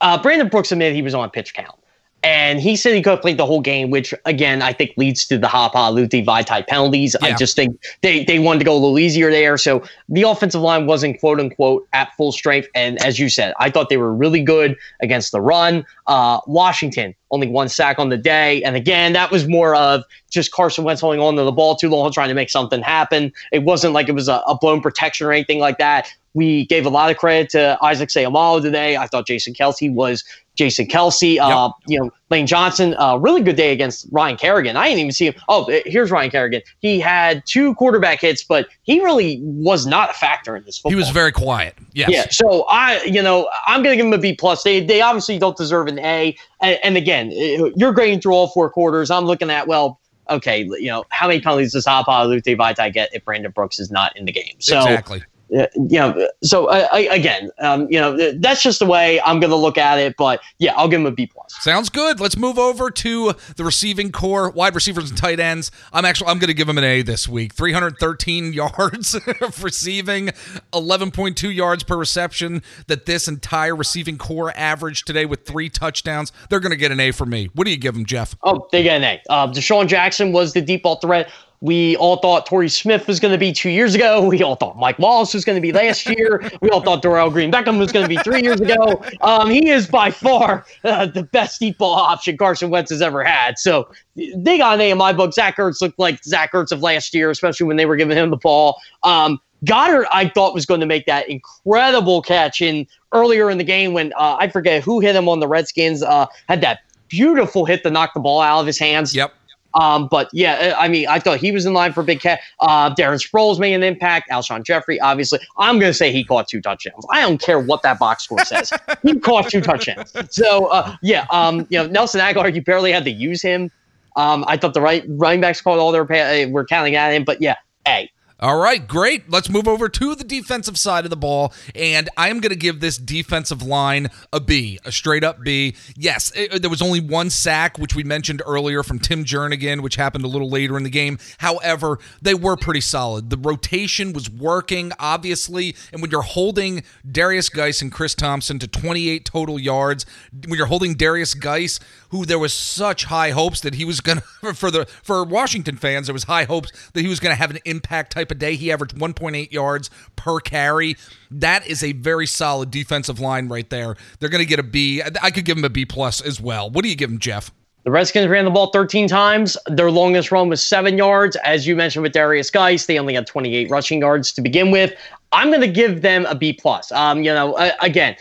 uh, Brandon Brooks admitted he was on pitch count. And he said he could have played the whole game, which again I think leads to the Halapoulivaati Vaitai penalties. Yeah. I just think they, they wanted to go a little easier there. So the offensive line wasn't quote unquote at full strength. And as you said, I thought they were really good against the run. Uh, Washington only one sack on the day, and again that was more of just Carson Wentz holding on to the ball too long, trying to make something happen. It wasn't like it was a, a blown protection or anything like that. We gave a lot of credit to Isaac Seumalo today. I thought Jason Kelce was Jason Kelce, Uh, yep. You know, Lane Johnson, uh, really good day against Ryan Kerrigan. I didn't even see him. Oh, here's Ryan Kerrigan. He had two quarterback hits, but he really was not a factor in this football. He was very quiet. Yes. Yeah. So I, you know, I'm going to give him a B plus. They, they obviously don't deserve an A. And, and again, you're grading through all four quarters. I'm looking at well, okay, you know, how many penalties does Halapoulivaati Vaitai get if Brandon Brooks is not in the game? So exactly you know, so uh, I, again, um, you know, that's just the way I'm going to look at it. But yeah, I'll give him a B plus. Sounds good. Let's move over to the receiving corps, wide receivers and tight ends. I'm actually I'm going to give him an A this week. 313 yards of receiving, 11.2 yards per reception. That this entire receiving corps average today with three touchdowns. They're going to get an A for me. What do you give them, Jeff? Oh, they get an A. Uh, DeSean Jackson was the deep ball threat we all thought Torrey Smith was going to be two years ago. We all thought Mike Wallace was going to be last year. We all thought Dorial Green Beckham was going to be three years ago. Um, he is by far uh, the best deep ball option Carson Wentz has ever had. So they got an A in my book. Zach Ertz looked like Zach Ertz of last year, especially when they were giving him the ball. Um, Goedert, I thought was going to make that incredible catch in earlier in the game when uh, I forget who hit him on the Redskins. Uh, had that beautiful hit to knock the ball out of his hands. Yep. Um, but yeah, I mean, I thought he was in line for big cat. Uh, Darren Sproles made an impact. Alshon Jeffery, obviously. I'm going to say he caught two touchdowns. I don't care what that box score says. he caught two touchdowns. So uh, yeah, um, you know, Nelson Agholor, you barely had to use him. Um, I thought the right running backs called all their pay, uh, were counting at him, but yeah, hey, all right, great. Let's move over to the defensive side of the ball. And I am going to give this defensive line a B, a straight up B. Yes, it, there was only one sack, which we mentioned earlier from Tim Jernigan, which happened a little later in the game. However, they were pretty solid. The rotation was working, obviously. And when you're holding Darius Guice and Chris Thompson to 28 total yards, when you're holding Darius Guice, who there was such high hopes that he was going to, for the for Washington fans, there was high hopes that he was going to have an impact type a day. He averaged 1.8 yards per carry. That is a very solid defensive line right there. They're going to get a B. I could give him a B plus as well. What do you give him, Jeff? The Redskins ran the ball 13 times. Their longest run was seven yards. As you mentioned with Darius Guice, they only had 28 rushing yards to begin with. I'm going to give them a B plus. Um, you know, uh, again,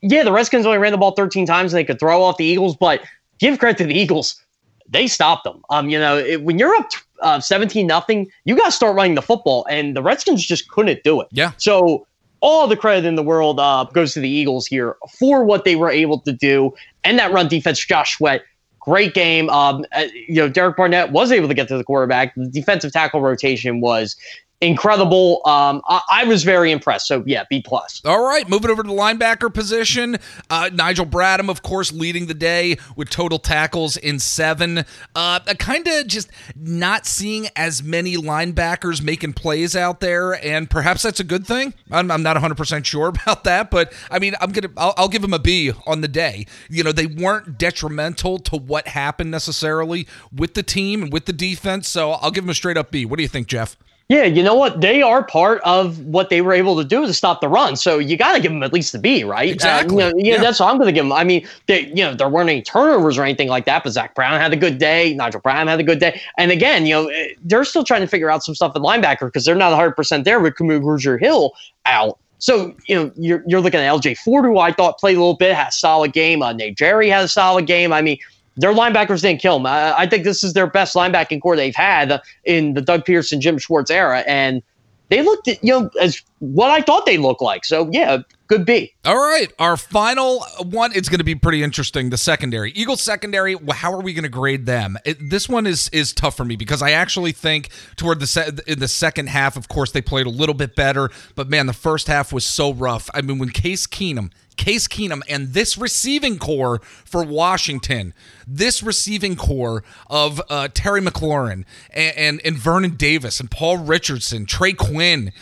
yeah, the Redskins only ran the ball 13 times and they could throw off the Eagles, but give credit to the Eagles. They stopped them. Um, you know, it, when you're up uh, 17 nothing, you got to start running the football, and the Redskins just couldn't do it. Yeah. So all the credit in the world uh, goes to the Eagles here for what they were able to do and that run defense. Josh Sweat, great game. Um, uh, you know, Derek Barnett was able to get to the quarterback. The defensive tackle rotation was incredible. Um, I, I, was very impressed. So yeah, B plus. All right, moving over to the linebacker position. Uh, Nigel Bradham, of course, leading the day with total tackles in seven. Uh, kind of just not seeing as many linebackers making plays out there, and perhaps that's a good thing. I'm, I'm not 100 percent sure about that, but I mean, I'm gonna I'll, I'll give him a B on the day. You know, they weren't detrimental to what happened necessarily with the team and with the defense, so I'll give him a straight up B. What do you think, Jeff? Yeah, you know what? They are part of what they were able to do to stop the run. So you got to give them at least the B, right? Exactly. Uh, you know, yeah, yeah, that's what I'm going to give them. I mean, they, you know, there weren't any turnovers or anything like that, but Zach Brown had a good day. Nigel Brown had a good day. And again, you know, eh, they're still trying to figure out some stuff at linebacker because they're not 100% there with Kamu Grugier-Hill out. So, you know, you're, you're looking at LJ Fort, who I thought played a little bit, had a solid game. Uh, Nate Gerry had a solid game. I mean, their linebackers didn't kill them. I, I, think this is their best linebacking corps they've had in the Doug Pederson, Jim Schwartz era. And they looked, at, you know, as what I thought they looked like. So yeah, good B. All right, our final one. It's going to be pretty interesting. The secondary, Eagles secondary. How are we going to grade them? It, this one is is tough for me because I actually think toward the se- in the second half, of course, they played a little bit better. But man, the first half was so rough. I mean, when Case Keenum Case Keenum and this receiving corps for Washington, this receiving corps of uh, Terry McLaurin and, and, and Vernon Davis and Paul Richardson, Trey Quinn.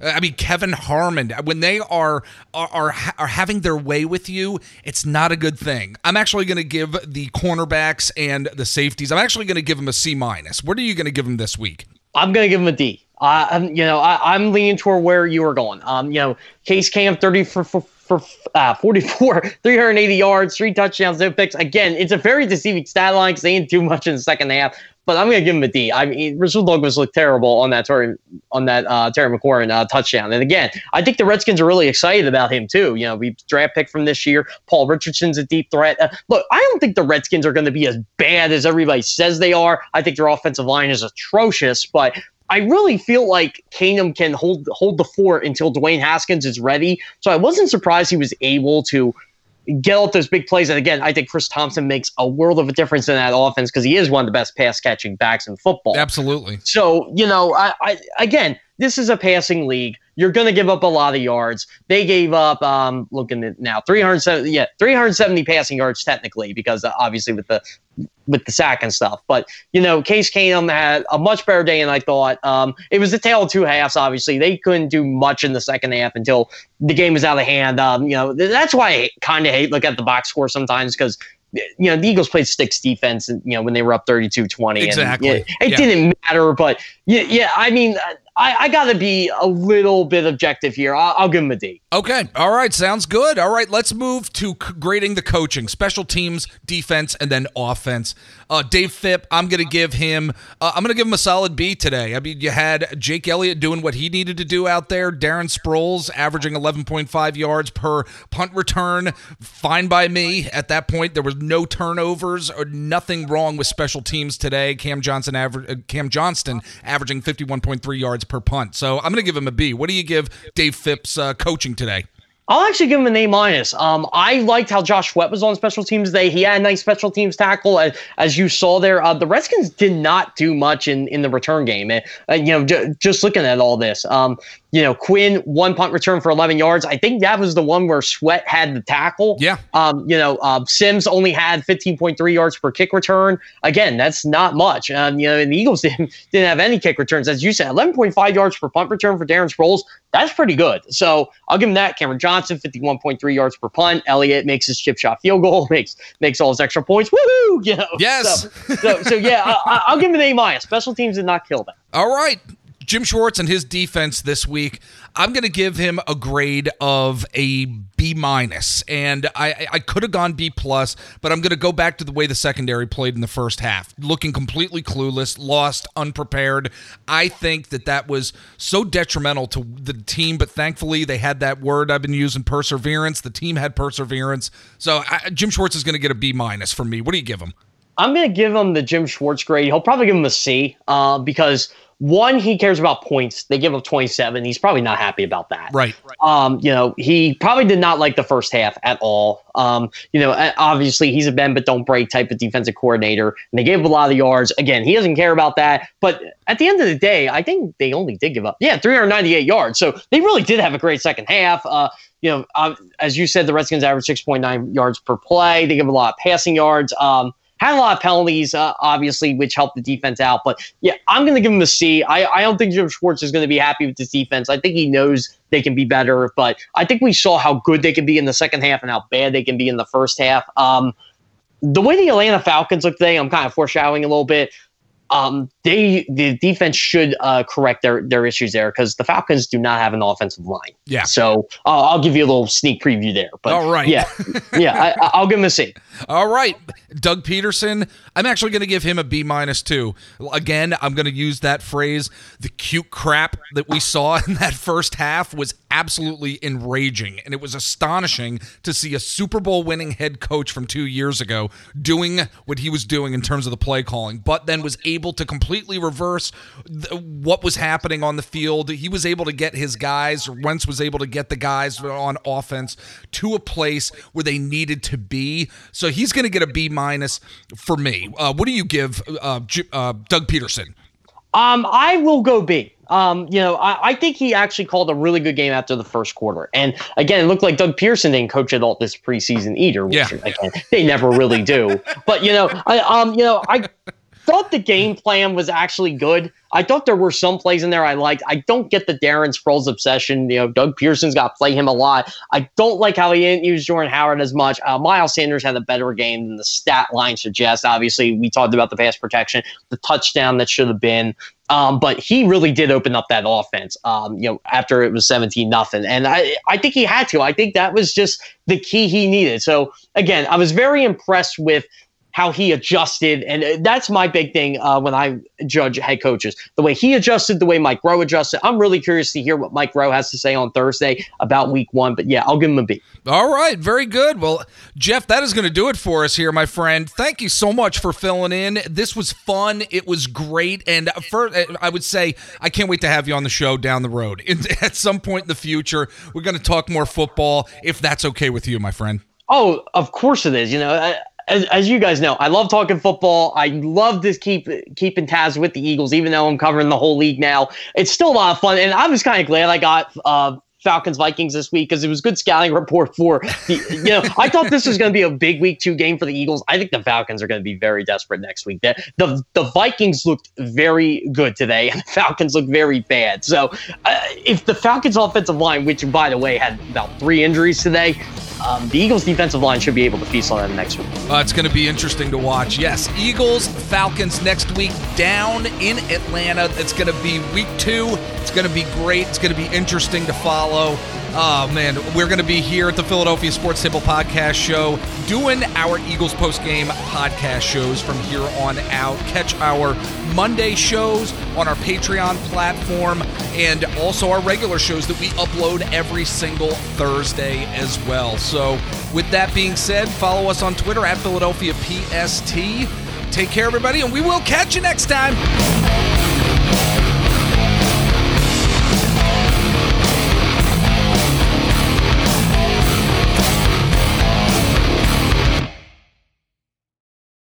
I mean Kelvin Harmon when they are, are are are having their way with you, it's not a good thing. I'm actually going to give the cornerbacks and the safeties. I'm actually going to give them a C minus. What are you going to give them this week? I'm going to give them a D. Uh, you know, I, am leaning toward where you are going. Um, you know, Case Cam 30 for, for for uh, 44, 380 yards, three touchdowns, no picks. Again, it's a very deceiving stat line because they didn't do much in the second half. But I'm going to give him a D. I mean, Rasul Douglas looked terrible on that Terry, on that uh, Terry McLaurin uh, touchdown. And again, I think the Redskins are really excited about him too. You know, we draft pick from this year. Paul Richardson's a deep threat. Uh, look, I don't think the Redskins are going to be as bad as everybody says they are. I think their offensive line is atrocious, but I really feel like Keenum can hold hold the fort until Dwayne Haskins is ready. So I wasn't surprised he was able to get out those big plays. And again, I think Chris Thompson makes a world of a difference in that offense because he is one of the best pass catching backs in football. Absolutely. So you know, I, I again, this is a passing league. You're going to give up a lot of yards. They gave up, um, looking at now, 370, yeah, 370 passing yards technically because uh, obviously with the with the sack and stuff. But you know, Case Keenum had a much better day than I thought. Um, it was a tale of two halves. Obviously, they couldn't do much in the second half until the game was out of hand. Um, you know, that's why I kind of hate look at the box score sometimes because you know, the Eagles played sticks defense, and you know when they were up 32-20. Exactly. And, yeah, it yeah. didn't matter, but yeah, yeah. I mean, I, I got to be a little bit objective here. I'll, I'll, give him a D. Okay. All right. Sounds good. All right. Let's move to grading the coaching, special teams, defense, and then offense. Uh, Dave Fipp, I'm going to give him. Uh, I'm going to give him a solid B today. I mean, you had Jake Elliott doing what he needed to do out there. Darren Sproles averaging 11.5 yards per punt return. Fine by me. At that point, there was no turnovers or nothing wrong with special teams today. Cam Johnson aver- uh, Cam Johnston averaging 51.3 yards per punt. So I'm going to give him a B. What do you give Dave Fipp's uh, coaching today? I'll actually give him an A minus. Um, I liked how Josh Sweat was on special teams today. He had a nice special teams tackle, as, as you saw there. Uh, the Redskins did not do much in, in the return game. Uh, you know, j- just looking at all this, um, you know, Quinn one punt return for 11 yards. I think that was the one where Sweat had the tackle. Yeah. Um, you know, uh, Sims only had 15.3 yards per kick return. Again, that's not much. Um, you know, and the Eagles didn't didn't have any kick returns, as you said. 11.5 yards per punt return for Darren Sproles. That's pretty good. So I'll give him that. Cameron Johnson, 51.3 yards per punt. Elliott makes his chip shot field goal, makes makes all his extra points. Woohoo! You know. Yes. So, so, so yeah, I, will give him an A minus. Special teams did not kill them. All right. Jim Schwartz and his defense this week, I'm going to give him a grade of a B minus, and I I could have gone B plus, but I'm going to go back to the way the secondary played in the first half, looking completely clueless, lost, unprepared. I think that that was so detrimental to the team, but thankfully they had that word I've been using, perseverance. The team had perseverance, so I, Jim Schwartz is going to get a B minus from me. What do you give him? I'm going to give him the Jim Schwartz grade. He'll probably give him a C uh, because one, he cares about points. They give up 27. He's probably not happy about that. Right. Um, you know, he probably did not like the first half at all. Um, you know, obviously he's a bend but don't break type of defensive coordinator, and they gave up a lot of yards. Again, he doesn't care about that. But at the end of the day, I think they only did give up, yeah, 398 yards. So they really did have a great second half. Uh, you know, uh, as you said, the Redskins average 6.9 yards per play. They give a lot of passing yards. Um, had a lot of penalties, uh, obviously, which helped the defense out. But yeah, I'm going to give him a C. I, I don't think Jim Schwartz is going to be happy with this defense. I think he knows they can be better, but I think we saw how good they can be in the second half and how bad they can be in the first half. Um, the way the Atlanta Falcons look today, I'm kind of foreshadowing a little bit um, they the defense should uh, correct their their issues there because the Falcons do not have an offensive line. Yeah. So uh, I'll give you a little sneak preview there. But all right. Yeah. yeah. I, will give him a C. All right, Doug Pederson. I'm actually going to give him a B minus two. Again, I'm going to use that phrase. The cute crap that we saw in that first half was absolutely enraging, and it was astonishing to see a Super Bowl winning head coach from two years ago doing what he was doing in terms of the play calling, but then was able to completely reverse what was happening on the field. He was able to get his guys, Wentz was able to get the guys on offense to a place where they needed to be. So he's going to get a B minus for me. Uh, what do you give uh, uh, Doug Pederson? Um, I will go B. Um, you know, I, I, think he actually called a really good game after the first quarter. And again, it looked like Doug Pederson didn't coach at all this preseason either, which yeah. again, they never really do. but you know, I um, you know, I thought the game plan was actually good. I thought there were some plays in there I liked. I don't get the Darren Sproles obsession. You know, Doug Pederson's got to play him a lot. I don't like how he didn't use Jordan Howard as much. Uh, Miles Sanders had a better game than the stat line suggests. Obviously, we talked about the pass protection, the touchdown that should have been. Um, but he really did open up that offense. Um, you know, after it was seventeen nothing, and I I think he had to. I think that was just the key he needed. So again, I was very impressed with how he adjusted. And uh, that's my big thing uh, when I judge head coaches. The way he adjusted, the way Mike Groh adjusted. I'm really curious to hear what Mike Groh has to say on Thursday about week one. But yeah, I'll give him a B. All right. Very good. Well, Jeff, that is going to do it for us here, my friend. Thank you so much for filling in. This was fun. It was great. And for, uh, I would say, I can't wait to have you on the show down the road. At some point in the future, we're going to talk more football, if that's okay with you, my friend. Oh, of course it is. You know, I, as, as you guys know, I love talking football. I love to keep keeping tabs with the Eagles, even though I'm covering the whole league now. It's still a lot of fun, and I was kind of glad I got uh, Falcons Vikings this week because it was good scouting report for the. You know, I thought this was going to be a big week two game for the Eagles. I think the Falcons are going to be very desperate next week. The the, the Vikings looked very good today, and the Falcons looked very bad. So, uh, if the Falcons offensive line, which by the way had about three injuries today, um, the Eagles' defensive line should be able to feast on them next week. Uh, it's going to be interesting to watch. Yes, Eagles, Falcons next week down in Atlanta. It's going to be week two. Going to be great. It's going to be interesting to follow. Oh man, we're going to be here at the Philadelphia Sports Table Podcast Show doing our Eagles post game podcast shows from here on out. Catch our Monday shows on our Patreon platform and also our regular shows that we upload every single Thursday as well. So, with that being said, follow us on Twitter at Philadelphia PST. Take care, everybody, and we will catch you next time.